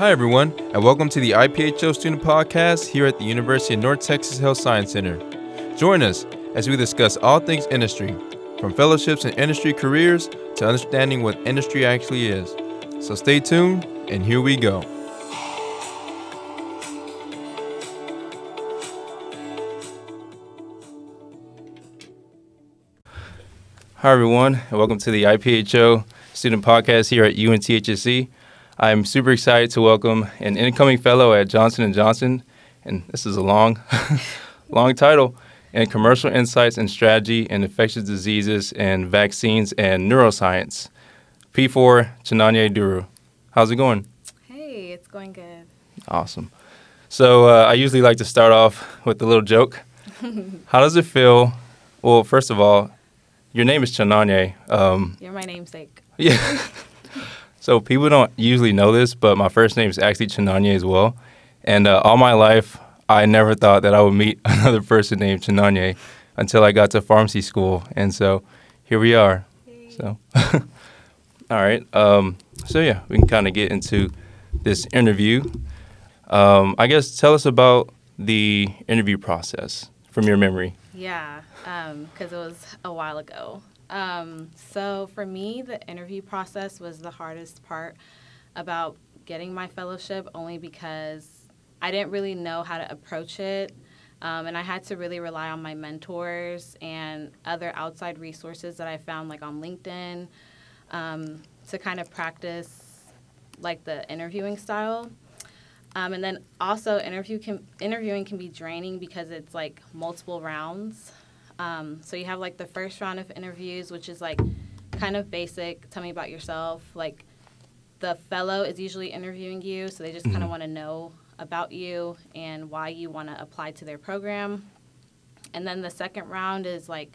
Hi, everyone, and welcome to the IPHO Student Podcast here at the University of North Texas Health Science Center. Join us as we discuss all things industry, from fellowships and industry careers to understanding what industry actually is. So stay tuned, and here we go. Hi, everyone, and welcome to the IPHO Student Podcast here at UNTHSC. I'm super excited to welcome an incoming fellow at Johnson & Johnson, and this is a long, long title, in Commercial Insights and Strategy in Infectious Diseases and Vaccines and Neuroscience. P4 Chinonye Duru. How's it going? Hey, it's going good. Awesome. So uh, I usually like to start off with a little joke. How does it feel? Well, first of all, your name is Chinanye. Um, You're my namesake. yeah. so people don't usually know this, but my first name is actually Chinonye as well. And uh, all my life, I never thought that I would meet another person named Chinonye until I got to pharmacy school. And so here we are. So, all right. Um, so, yeah, we can kind of get into this interview. Um, I guess tell us about the interview process from your memory. Yeah, because it was a while ago. Um, so for me, the interview process was the hardest part about getting my fellowship, only because I didn't really know how to approach it. Um, and I had to really rely on my mentors and other outside resources that I found, like on LinkedIn, um, to kind of practice like the interviewing style. Um, and then also interview can, interviewing can be draining because it's like multiple rounds. Um, so you have like the first round of interviews, which is like kind of basic. Tell me about yourself. Like the fellow is usually interviewing you, so they just kind of want to know about you and why you want to apply to their program. And then the second round is like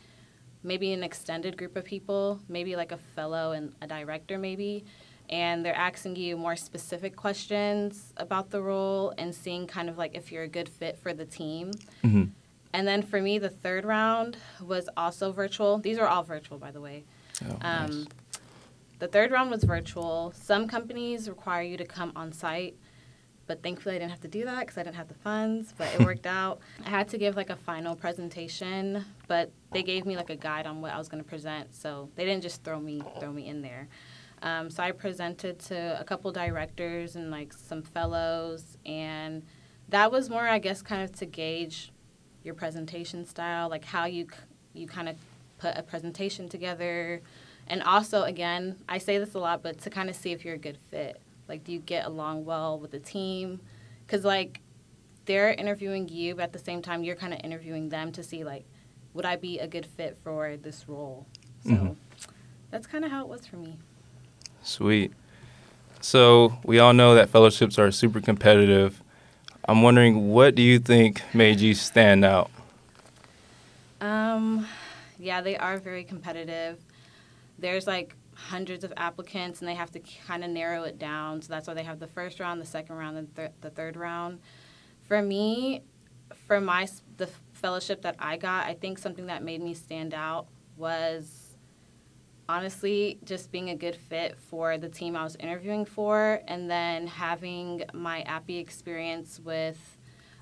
maybe an extended group of people, maybe like a fellow and a director, maybe. And they're asking you more specific questions about the role and seeing kind of like if you're a good fit for the team. Mhm. And then for me, the third round was also virtual. These are all virtual, by the way. Oh, Um, nice. The third round was virtual. Some companies require you to come on site, but thankfully I didn't have to do that because I didn't have the funds, but it worked out. I had to give like a final presentation, but they gave me like a guide on what I was going to present, so they didn't just throw me throw me in there. Um, so I presented to a couple directors and like some fellows, and that was more, I guess, kind of to gauge your presentation style, like how you you kind of put a presentation together, and also again, I say this a lot, but to kind of see if you're a good fit. Like, do you get along well with the team? Because like they're interviewing you, but at the same time, you're kind of interviewing them to see like, would I be a good fit for this role? So Mhm. that's kind of how it was for me. Sweet. So we all know that fellowships are super competitive. I'm wondering, what do you think made you stand out? Um, yeah, they are very competitive. There's like hundreds of applicants, and they have to kind of narrow it down. So that's why they have the first round, the second round, and th- the third round. For me, for my the fellowship that I got, I think something that made me stand out was honestly just being a good fit for the team I was interviewing for, and then having my APPE experience with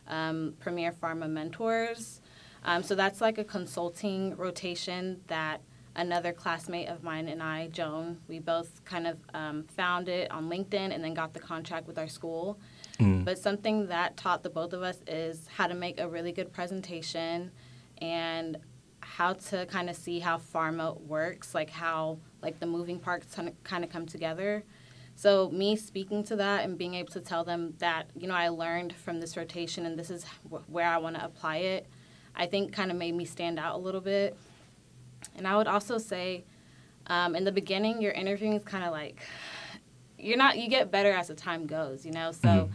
um, Premier Pharma Mentors. Um, so that's like a consulting rotation that another classmate of mine and I, Joan, we both kind of um, found it on LinkedIn and then got the contract with our school. Mm. But something that taught the both of us is how to make a really good presentation and how to kind of see how pharma works, like how like the moving parts kind of come together. So me speaking to that and being able to tell them that you know I learned from this rotation and this is wh- where I want to apply it, I think kind of made me stand out a little bit. And I would also say, um, in the beginning, your interviewing is kind of like you're not you get better as the time goes, you know. So Mhm.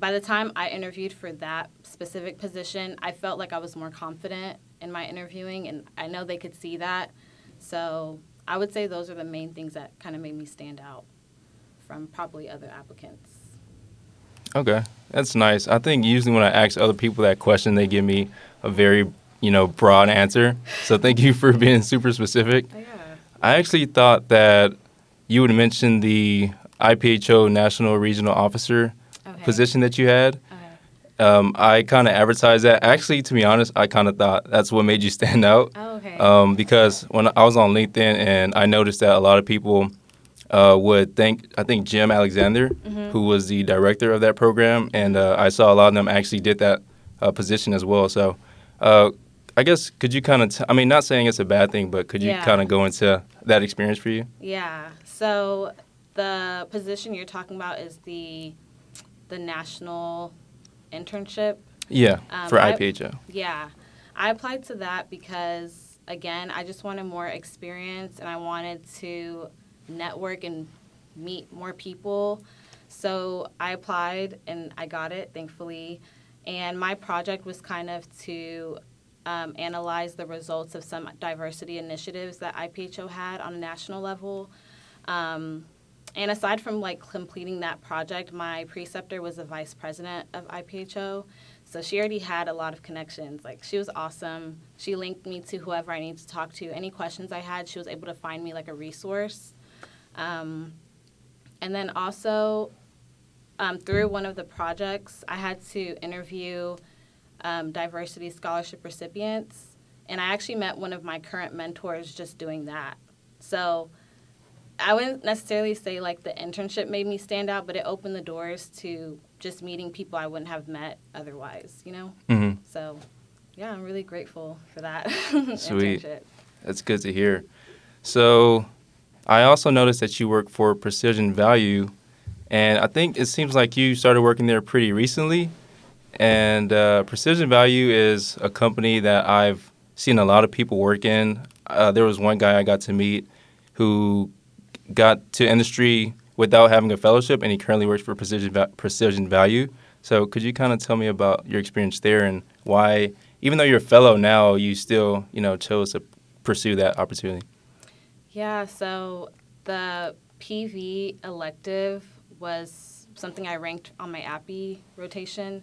by the time I interviewed for that specific position, I felt like I was more confident in my interviewing, and I know they could see that. So I would say those are the main things that kind of made me stand out from probably other applicants. Okay, that's nice. I think usually when I ask other people that question, they give me a very, you know, broad answer. So thank you for being super specific. Oh, yeah. I actually thought that you would mention the IPHO National Regional Officer Okay. position that you had. Um, I kind of advertised that. Actually, to be honest, I kind of thought that's what made you stand out. Oh, okay. Um, because when I was on LinkedIn and I noticed that a lot of people uh, would thank, I think Jim Alexander, Mm-hmm. who was the director of that program, and uh, I saw a lot of them actually did that uh, position as well. So uh, I guess could you kind of, t- I mean, not saying it's a bad thing, but could you Yeah. kind of go into that experience for you? Yeah. So the position you're talking about is the the national internship. Yeah, Um, for I- IPHO. Yeah. I applied to that because again, I just wanted more experience and I wanted to network and meet more people. So I applied and I got it, thankfully. And my project was kind of to um, analyze the results of some diversity initiatives that IPHO had on a national level. Um, and aside from like completing that project, my preceptor was the vice president of IPHO. So she already had a lot of connections. Like she was awesome. She linked me to whoever I needed to talk to. Any questions I had, she was able to find me like a resource. Um, and then also um, through one of the projects, I had to interview um, diversity scholarship recipients. And I actually met one of my current mentors just doing that. So I wouldn't necessarily say like the internship made me stand out, but it opened the doors to just meeting people I wouldn't have met otherwise, you know? hmm So yeah, I'm really grateful for that Sweet. internship. That's good to hear. So, I also noticed that you work for Precision Value, and I think it seems like you started working there pretty recently. And uh, Precision Value is a company that I've seen a lot of people work in. Uh, there was one guy I got to meet who got to industry without having a fellowship, and he currently works for Precision Va- Precision Value. So, could you kind of tell me about your experience there and why, even though you're a fellow now, you still you know chose to pursue that opportunity? Yeah, so the PV elective was something I ranked on my API rotation,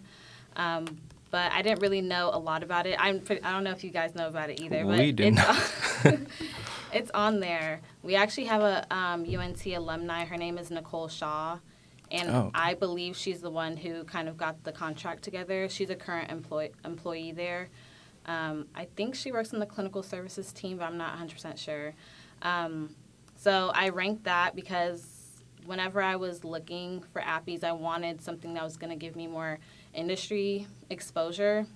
um, but I didn't really know a lot about it. I'm I don't know if you guys know about it either, but We did it's, not. on, it's on there. We actually have a um, UNT alumni. Her name is Nicole Shaw, and Oh. I believe she's the one who kind of got the contract together. She's a current employee employee there. Um, I think she works in the clinical services team, but I'm not 100% sure. Um, so I ranked that because whenever I was looking for appies, I wanted something that was going to give me more industry exposure.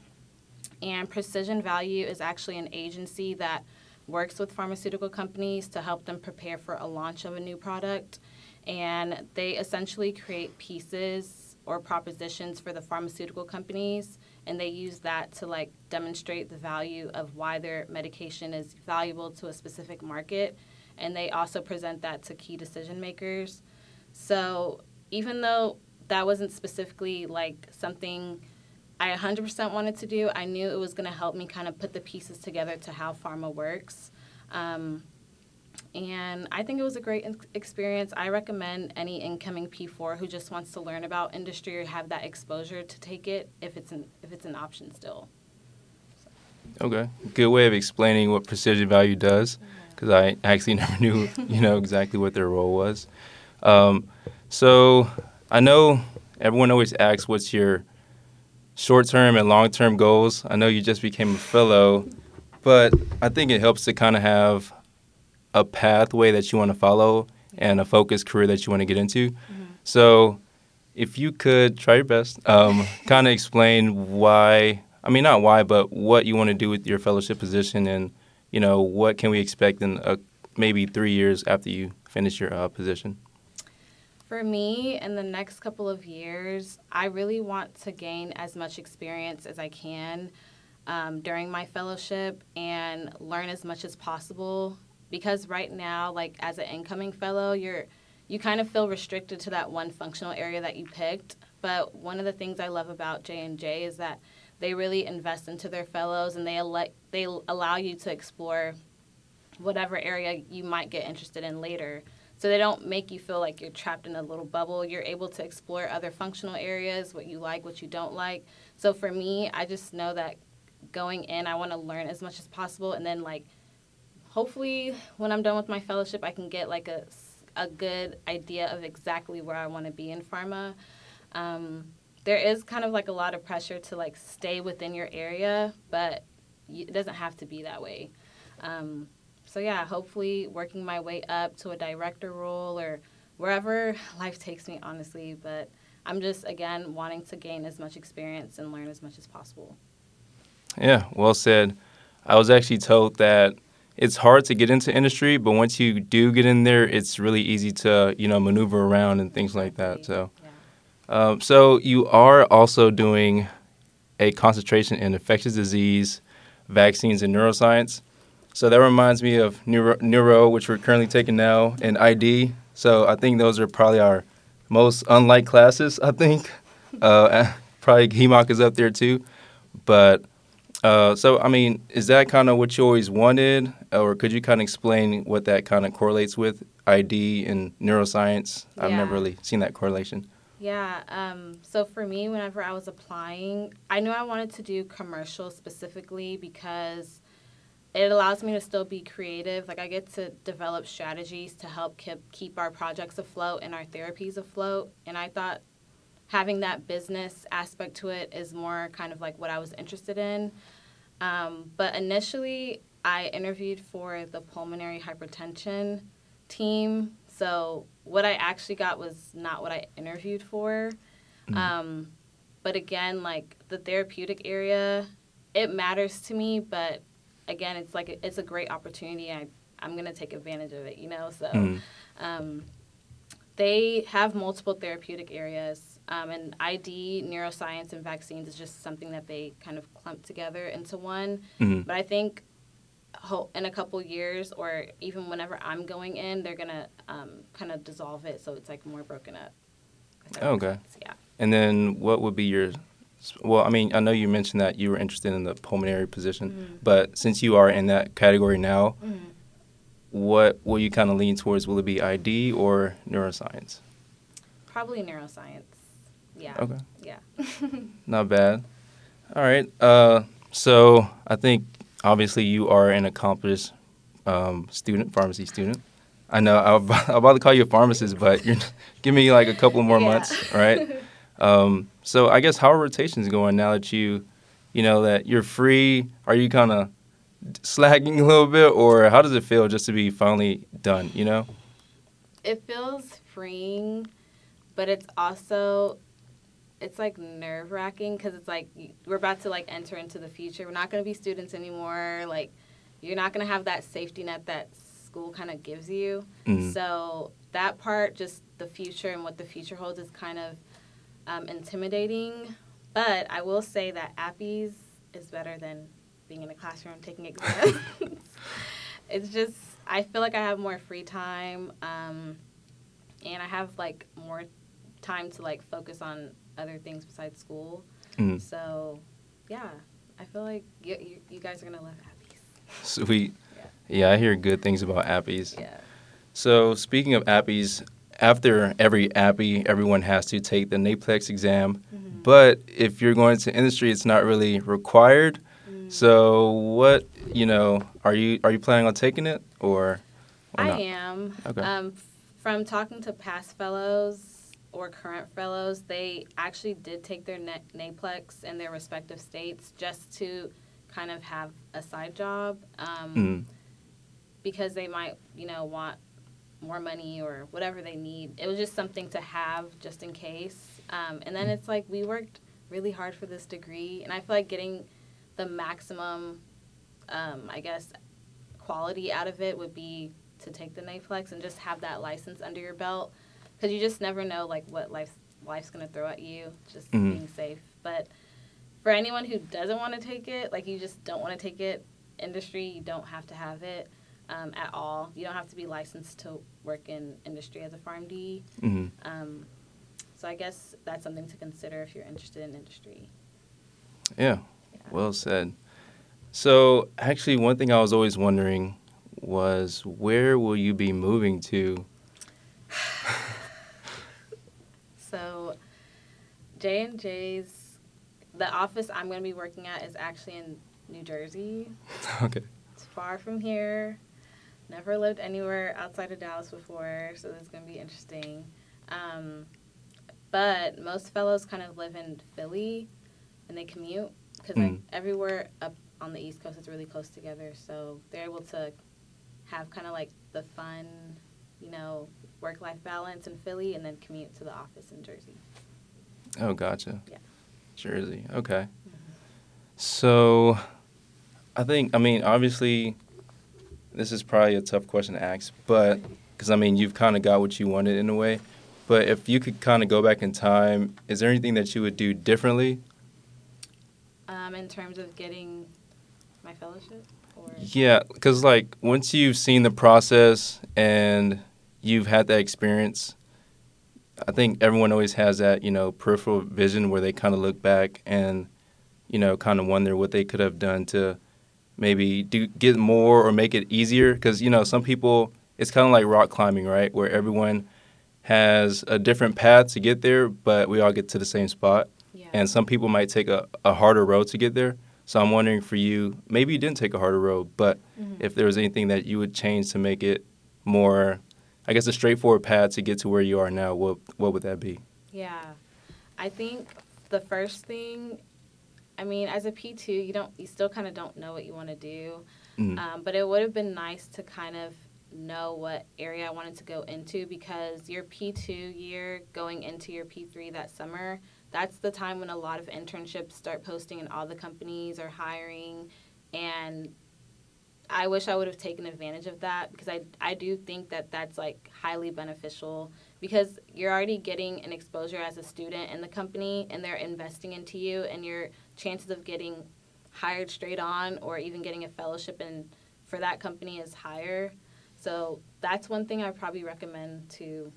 And Precision Value is actually an agency that works with pharmaceutical companies to help them prepare for a launch of a new product. And they essentially create pieces or propositions for the pharmaceutical companies and they use that to like demonstrate the value of why their medication is valuable to a specific market and they also present that to key decision makers so even though that wasn't specifically like something i 100% wanted to do i knew it was going to help me kind of put the pieces together to how pharma works um, and I think it was a great experience. I recommend any incoming P4 who just wants to learn about industry or have that exposure to take it if it's an if it's an option still. Okay, good way of explaining what Precision Value does, because I actually never knew you know exactly what their role was. Um, so I know everyone always asks what's your short-term and long-term goals. I know you just became a fellow, but I think it helps to kind of have a pathway that you want to follow and a focused career that you want to get into. So, if you could try your best, um, kind of explain why. I mean, not why, but what you want to do with your fellowship position, and you know, what can we expect in uh maybe three years after you finish your uh, position? For me, in the next couple of years, I really want to gain as much experience as I can um, during my fellowship and learn as much as possible. Because right now, like as an incoming fellow, you're you kind of feel restricted to that one functional area that you picked. But one of the things I love about J and J is that they really invest into their fellows and they elect, they allow you to explore whatever area you might get interested in later. So they don't make you feel like you're trapped in a little bubble. You're able to explore other functional areas, what you like, what you don't like. So for me, I just know that going in, I want to learn as much as possible, and then like hopefully when I'm done with my fellowship, I can get like a, a good idea of exactly where I want to be in pharma. Um, there is kind of like a lot of pressure to like stay within your area, but it doesn't have to be that way. Um, so yeah, hopefully working my way up to a director role or wherever life takes me, honestly. But I'm just again wanting to gain as much experience and learn as much as possible. Yeah, well said. I was actually told that it's hard to get into industry, but once you do get in there, it's really easy to you know maneuver around and things like that. So, Yeah. um, so you are also doing a concentration in infectious disease, vaccines, and neuroscience. So that reminds me of neuro, neuro, which we're currently taking now, and ID. So I think those are probably our most unlike classes. I think uh, probably HEMOC is up there too, but uh, so I mean, is that kind of what you always wanted, or could you kind of explain what that kind of correlates with ID and neuroscience? I've never really seen that correlation. Yeah. Um, so for me, whenever I was applying, I knew I wanted to do commercial specifically because it allows me to still be creative. Like I get to develop strategies to help keep keep our projects afloat and our therapies afloat. And I thought having that business aspect to it is more kind of like what I was interested in. Um, but initially, I interviewed for the pulmonary hypertension team. So what I actually got was not what I interviewed for. Um, but again, like the therapeutic area, it matters to me. But again, it's like it's a great opportunity. I I'm gonna take advantage of it. You know, so. Mm. Um, they have multiple therapeutic areas, um, and ID, neuroscience, and vaccines is just something that they kind of clump together into one. Mhm. But I think in a couple years, or even whenever I'm going in, they're gonna um, kind of dissolve it, so it's like more broken up. if that makes Okay. Yeah. And then what would be your well, I mean, I know you mentioned that you were interested in the pulmonary position, Mhm. but since you are in that category now, Mhm. what will you kind of lean towards? Will it be ID or neuroscience? Probably neuroscience. Yeah. Okay. Yeah. Not bad. All right. Uh, so I think obviously you are an accomplished um, student, pharmacy student. I know I'm about, I'm to call you a pharmacist, but you're, give me like a couple more Yeah. months, all right? Um, so I guess how are rotations going now that you, you know, that you're free? Are you kind of slacking a little bit, or how does it feel just to be finally done? You know? it feels freeing, but it's also it's like nerve wracking because it's like we're about to like enter into the future. We're not going to be students anymore. Like you're not going to have that safety net that school kind of gives you. Mm. So that part, just the future and what the future holds, is kind of um, intimidating. But I will say that Appies is better than being in a classroom taking exams. it's just I feel like I have more free time, um, and I have like more time to like focus on other things besides school. Mm. So, yeah, I feel like you, you, you guys are gonna love Appies. Sweet. Yeah. Yeah, I hear good things about appies. Yeah. So speaking of appies, after every appy, everyone has to take the NAPLEX exam. Mhm. But if you're going to industry, it's not really required. Mm. So what you know, are you are you planning on taking it or? or I not? am. Okay. Um, from talking to past fellows or current fellows, they actually did take their na- NAPLEX in their respective states just to kind of have a side job um, Mm. because they might, you know, want more money or whatever they need. It was just something to have just in case. Um, and then it's like we worked really hard for this degree, and I feel like getting the maximum, um, I guess, quality out of it would be to take the NAPLEX and just have that license under your belt because you just never know like what life's life's gonna throw at you. Just Mhm. being safe, but for anyone who doesn't want to take it, like you just don't want to take it, industry, you don't have to have it um, at all. You don't have to be licensed to work in industry as a PharmD. hmm Um, so I guess that's something to consider if you're interested in industry. Yeah. Yeah. Well said. So actually, one thing I was always wondering was where will you be moving to? So J and J's, the office I'm going to be working at is actually in New Jersey. okay. It's far from here. Never lived anywhere outside of Dallas before, so this is going to be interesting. Um, but most fellows kind of live in Philly and they commute because like Mm. everywhere up on the East Coast is really close together, so they're able to have kind of like the fun, you know, work life balance in Philly and then commute to the office in Jersey. Oh, gotcha. Yeah. Jersey. Okay. So, I think I mean obviously, this is probably a tough question to ask, but because I mean you've kind of got what you wanted in a way. But if you could kind of go back in time, is there anything that you would do differently? Um, in terms of getting my fellowship, or Yeah, because like once you've seen the process and you've had that experience, I think everyone always has that you know peripheral vision where they kind of look back and you know kind of wonder what they could have done to maybe do get more or make it easier. Because you know some people it's kind of like rock climbing, right? Where everyone has a different path to get there, but we all get to the same spot yeah, and some people might take a, a harder road to get there. So I'm wondering for you, maybe you didn't take a harder road, but Mhm. if there was anything that you would change to make it more, I guess, a straightforward path to get to where you are now, what what would that be? Yeah. I think the first thing, I mean, as a P2, you don't, you still kind of don't know what you want to do. Mhm. Um, but it would have been nice to kind of know what area I wanted to go into because your P2 year going into your P3 that summer, that's the time when a lot of internships start posting and all the companies are hiring. And I wish I would have taken advantage of that because I, I do think that that's like highly beneficial because you're already getting an exposure as a student in the company and they're investing into you and your chances of getting hired straight on or even getting a fellowship in for that company is higher. So that's one thing I probably recommend to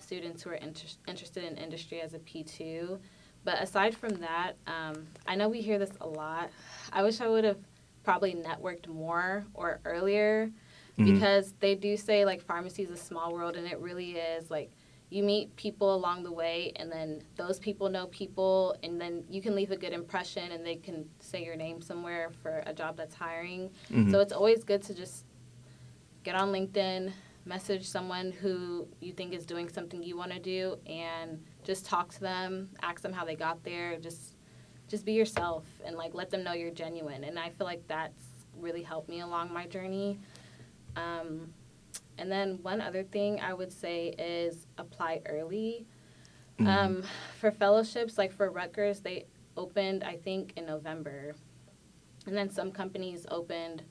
students who are inter- interested in industry as a P2. But aside from that, um, I know we hear this a lot. I wish I would have probably networked more or earlier Mhm. because they do say like pharmacy is a small world and it really is like you meet people along the way and then those people know people and then you can leave a good impression and they can say your name somewhere for a job that's hiring Mhm. so it's always good to just get on linkedin message someone who you think is doing something you want to do and just talk to them ask them how they got there just just be yourself and like let them know you're genuine and i feel like that's really helped me along my journey um, and then one other thing I would say is apply early. Mhm. Um, for fellowships, like for Rutgers, they opened, I think, in November. And then some companies opened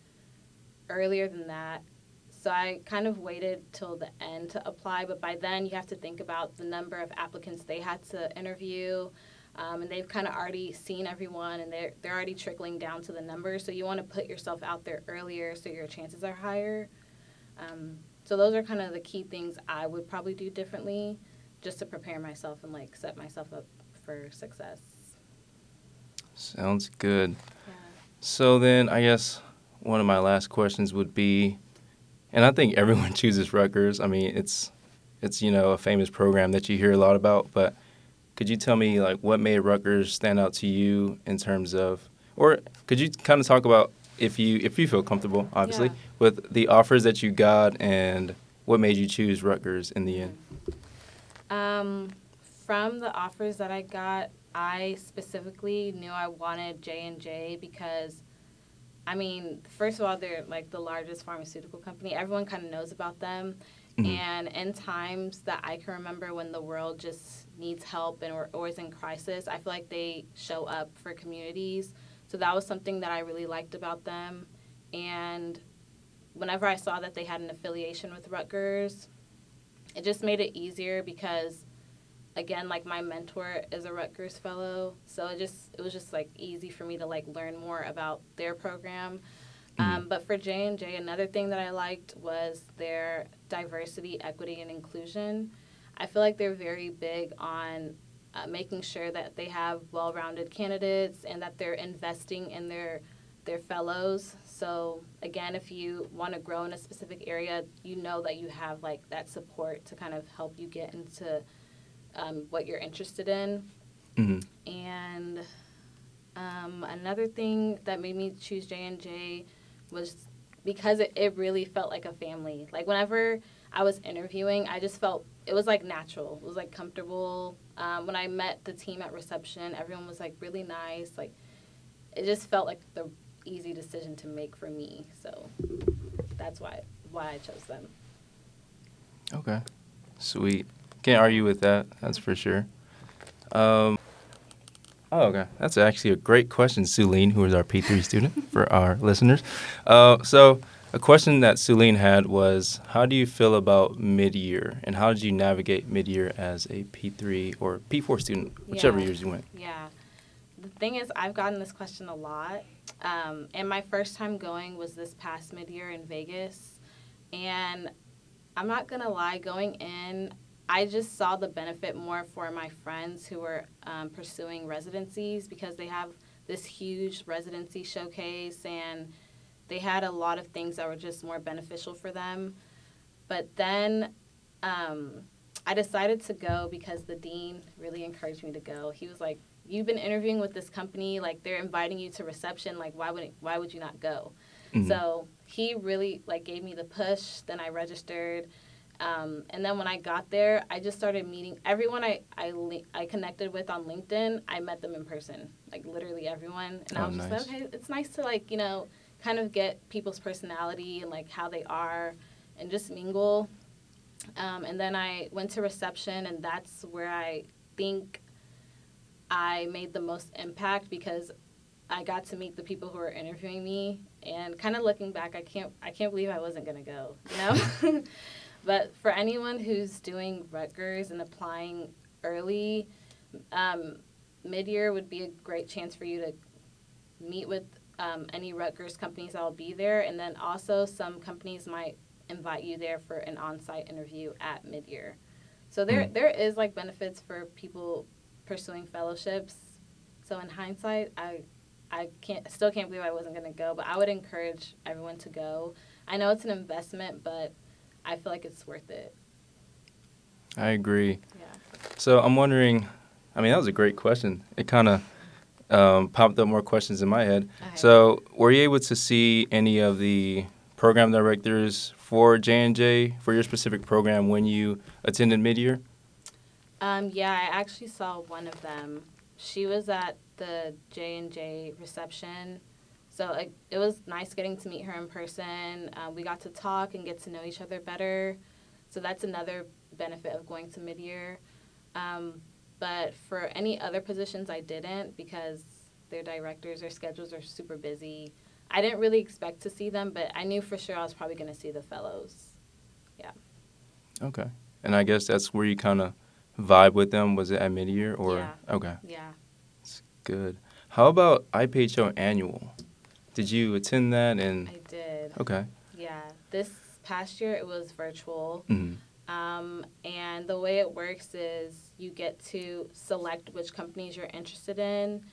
earlier than that. So I kind of waited till the end to apply, but by then you have to think about the number of applicants they had to interview. Um, and they've kind of already seen everyone and they're, they're already trickling down to the numbers. So you want to put yourself out there earlier so your chances are higher. Um, so those are kind of the key things I would probably do differently just to prepare myself and like set myself up for success. Sounds good. Yeah. So then, I guess one of my last questions would be, and I think everyone chooses Rutgers. I mean, it's it's you know a famous program that you hear a lot about. But could you tell me like what made Rutgers stand out to you in terms of, or could you kind of talk about if you if you feel comfortable, obviously, Yeah. with the offers that you got and what made you choose Rutgers in the end? Um, from the offers that I got, I specifically knew I wanted J and J because, I mean, first of all, they're like the largest pharmaceutical company. Everyone kind of knows about them, Mhm. and in times that I can remember when the world just needs help and we're always in crisis, I feel like they show up for communities. So that was something that I really liked about them, and whenever I saw that they had an affiliation with Rutgers, it just made it easier because again like my mentor is a Rutgers fellow. So it just it was just like easy for me to like learn more about their program. Um, but for J&J another thing that I liked was their diversity equity and inclusion. I feel like they're very big on uh, making sure that they have well-rounded candidates and that they're investing in their their fellows. So again, if you want to grow in a specific area, you know that you have like that support to kind of help you get into um, what you're interested in. hmm And um, another thing that made me choose J and J was because it, it really felt like a family. Like whenever I was interviewing, I just felt it was like natural. It was like comfortable. Um, when I met the team at reception, everyone was like really nice. Like it just felt like the easy decision to make for me. So that's why why I chose them. Okay, sweet. Can't argue with that. That's for sure. Um, oh, okay. That's actually a great question, Suline, who is our P3 student for our listeners. Uh, so, a question that Suline had was How do you feel about mid year, and how did you navigate mid year as a P3 or P4 student, whichever Yeah. years you went? Yeah. The thing is, I've gotten this question a lot. Um, and my first time going was this past mid year in Vegas. And I'm not going to lie, going in, I just saw the benefit more for my friends who were um, pursuing residencies because they have this huge residency showcase and they had a lot of things that were just more beneficial for them. But then um, I decided to go because the dean really encouraged me to go. He was like, "You've been interviewing with this company, like they're inviting you to reception. Like, why would why would you not go?" Mhm. So he really like gave me the push. Then I registered, um, and then when I got there, I just started meeting everyone I I, I connected with on LinkedIn. I met them in person, like literally everyone, and I Oh, was just like, okay, it's nice to like you know kind of get people's personality and like how they are, and just mingle. Um, and then I went to reception, and that's where I think I made the most impact because I got to meet the people who were interviewing me. And kind of looking back, I can't I can't believe I wasn't gonna go. You know. but for anyone who's doing Rutgers and applying early, um, mid year would be a great chance for you to meet with um, any Rutgers companies that will be there, and then also some companies might invite you there for an on-site interview at mid-year. So there Mm. there is like benefits for people pursuing fellowships. So in hindsight, I I can't still can't believe I wasn't going to go, but I would encourage everyone to go. I know it's an investment, but I feel like it's worth it. I agree. Yeah. So I'm wondering, I mean, that was a great question. It kind of um, popped up more questions in my head. So were you able to see any of the program directors for J&J for your specific program when you attended mid-year? Um, yeah, I actually saw one of them. She was at the J and J reception, so it, it was nice getting to meet her in person. Um, we got to talk and get to know each other better. So that's another benefit of going to mid year. Um, but for any other positions, I didn't because their directors, their schedules are super busy. I didn't really expect to see them, but I knew for sure I was probably going to see the fellows. Yeah. Okay. And I guess that's where you kind of vibe with them. Was it at mid-year or? Yeah. Okay. Yeah. It's good. How about IPHO annual? Did you attend that? And I did. okay. Yeah, this past year it was virtual. Mhm. Um, and the way it works is you get to select which companies you're interested in,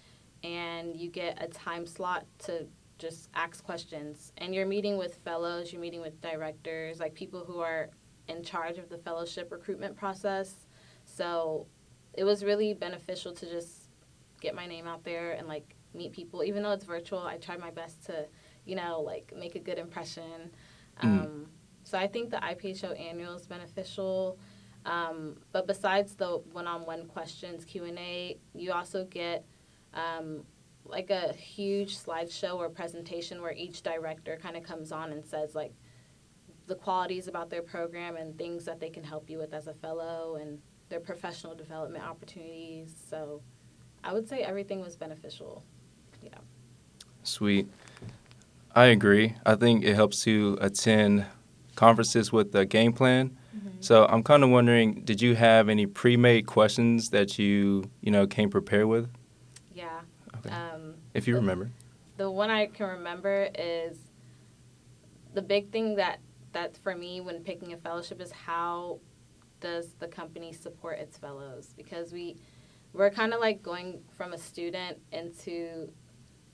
and you get a time slot to just ask questions. And you're meeting with fellows, you're meeting with directors, like people who are in charge of the fellowship recruitment process. So it was really beneficial to just get my name out there and like meet people. Even though it's virtual, I tried my best to, you know, like make a good impression. Mhm. Um, so I think the IPHO annual is beneficial. Um, but besides the one-on-one questions Q and A, you also get um, like a huge slideshow or presentation where each director kind of comes on and says like the qualities about their program and things that they can help you with as a fellow and their professional development opportunities. So I would say everything was beneficial. Yeah. Sweet. I agree. I think it helps to attend conferences with the game plan. So I'm kind of wondering, did you have any pre-made questions that you, you know, came prepared with? Yeah. Okay. Um, If you remember. the one I can remember is the big thing that that for me when picking a fellowship is how does the company support its fellows because we we're kind of like going from a student into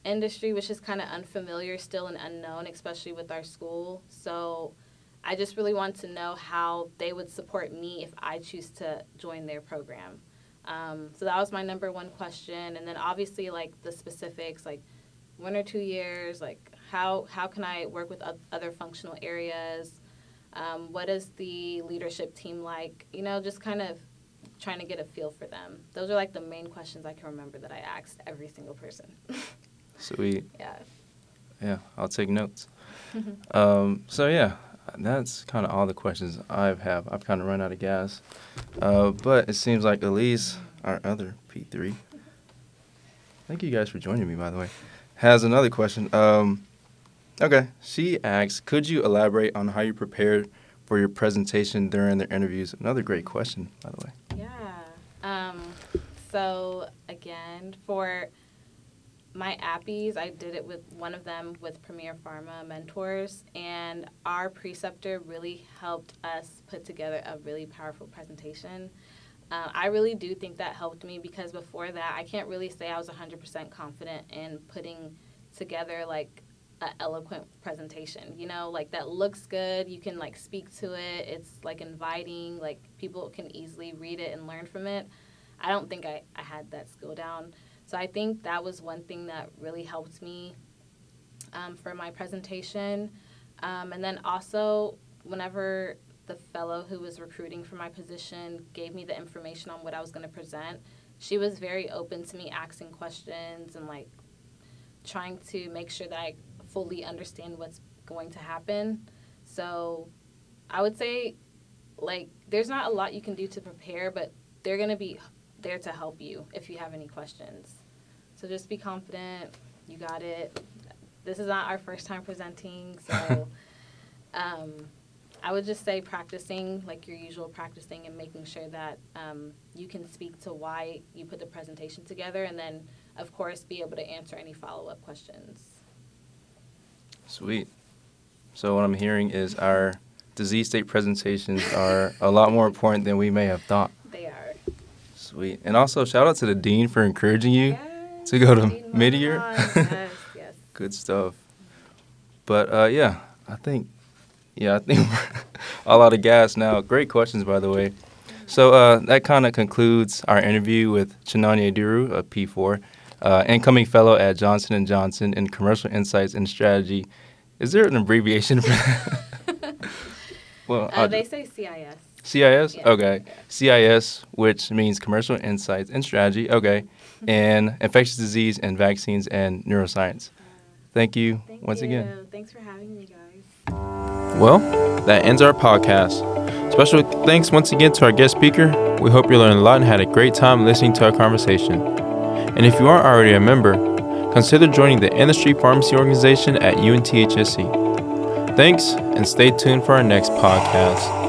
industry which is kind of unfamiliar still and unknown especially with our school so I just really want to know how they would support me if I choose to join their program um, so that was my number one question and then obviously like the specifics like one or two years like how how can I work with other functional areas? Um, what is the leadership team like? You know, just kind of trying to get a feel for them. Those are like the main questions I can remember that I asked every single person. Sweet. Yeah. Yeah, I'll take notes. um, so yeah, that's kind of all the questions I have. I've kind of run out of gas, uh, but it seems like Elise, our other P3, thank you guys for joining me, by the way, has another question. Um, okay, she asks, could you elaborate on how you prepared for your presentation during the interviews? Another great question, by the way. Yeah. Um, so again, for my appies, I did it with one of them with Premier Pharma Mentors, and our preceptor really helped us put together a really powerful presentation. Uh, I really do think that helped me because before that, I can't really say I was 100% confident in putting together like an eloquent presentation. You know, like that looks good. You can like speak to it. It's like inviting. Like people can easily read it and learn from it. I don't think I, I had that skill down. So I think that was one thing that really helped me um, for my presentation. Um, and then also, whenever the fellow who was recruiting for my position gave me the information on what I was going to present, she was very open to me asking questions and like trying to make sure that I fully understand what's going to happen. So I would say, like, there's not a lot you can do to prepare, but they're going to be there to help you if you have any questions. So just be confident. You got it. This is not our first time presenting, so um, I would just say practicing like your usual practicing and making sure that um, you can speak to why you put the presentation together, and then of course be able to answer any follow up questions. Sweet. So what I'm hearing is our disease state presentations are a lot more important than we may have thought. They are. Sweet. And also shout out to the dean for encouraging you yes, to go to mid-year. yes, yes. Good stuff. But uh, yeah, I think yeah, I think we're all out of gas now. Great questions, by the way. So uh, that kind of concludes our interview with Chinonye Duru, a P4, uh, incoming fellow at Johnson & Johnson in Commercial Insights and Strategy. Is there an abbreviation for that? well, uh, they say CIS. CIS? Yeah. Okay. CIS, which means Commercial Insights and Strategy. Okay. And Infectious Disease and Vaccines and Neuroscience. Thank you Thank once you. again. Thanks for having me, guys. Well, that ends our podcast. Special thanks once again to our guest speaker. We hope you learned a lot and had a great time listening to our conversation. And if you aren't already a member, consider joining the Industry Pharmacy Organization at UNTHSC. Thanks, and stay tuned for our next podcast.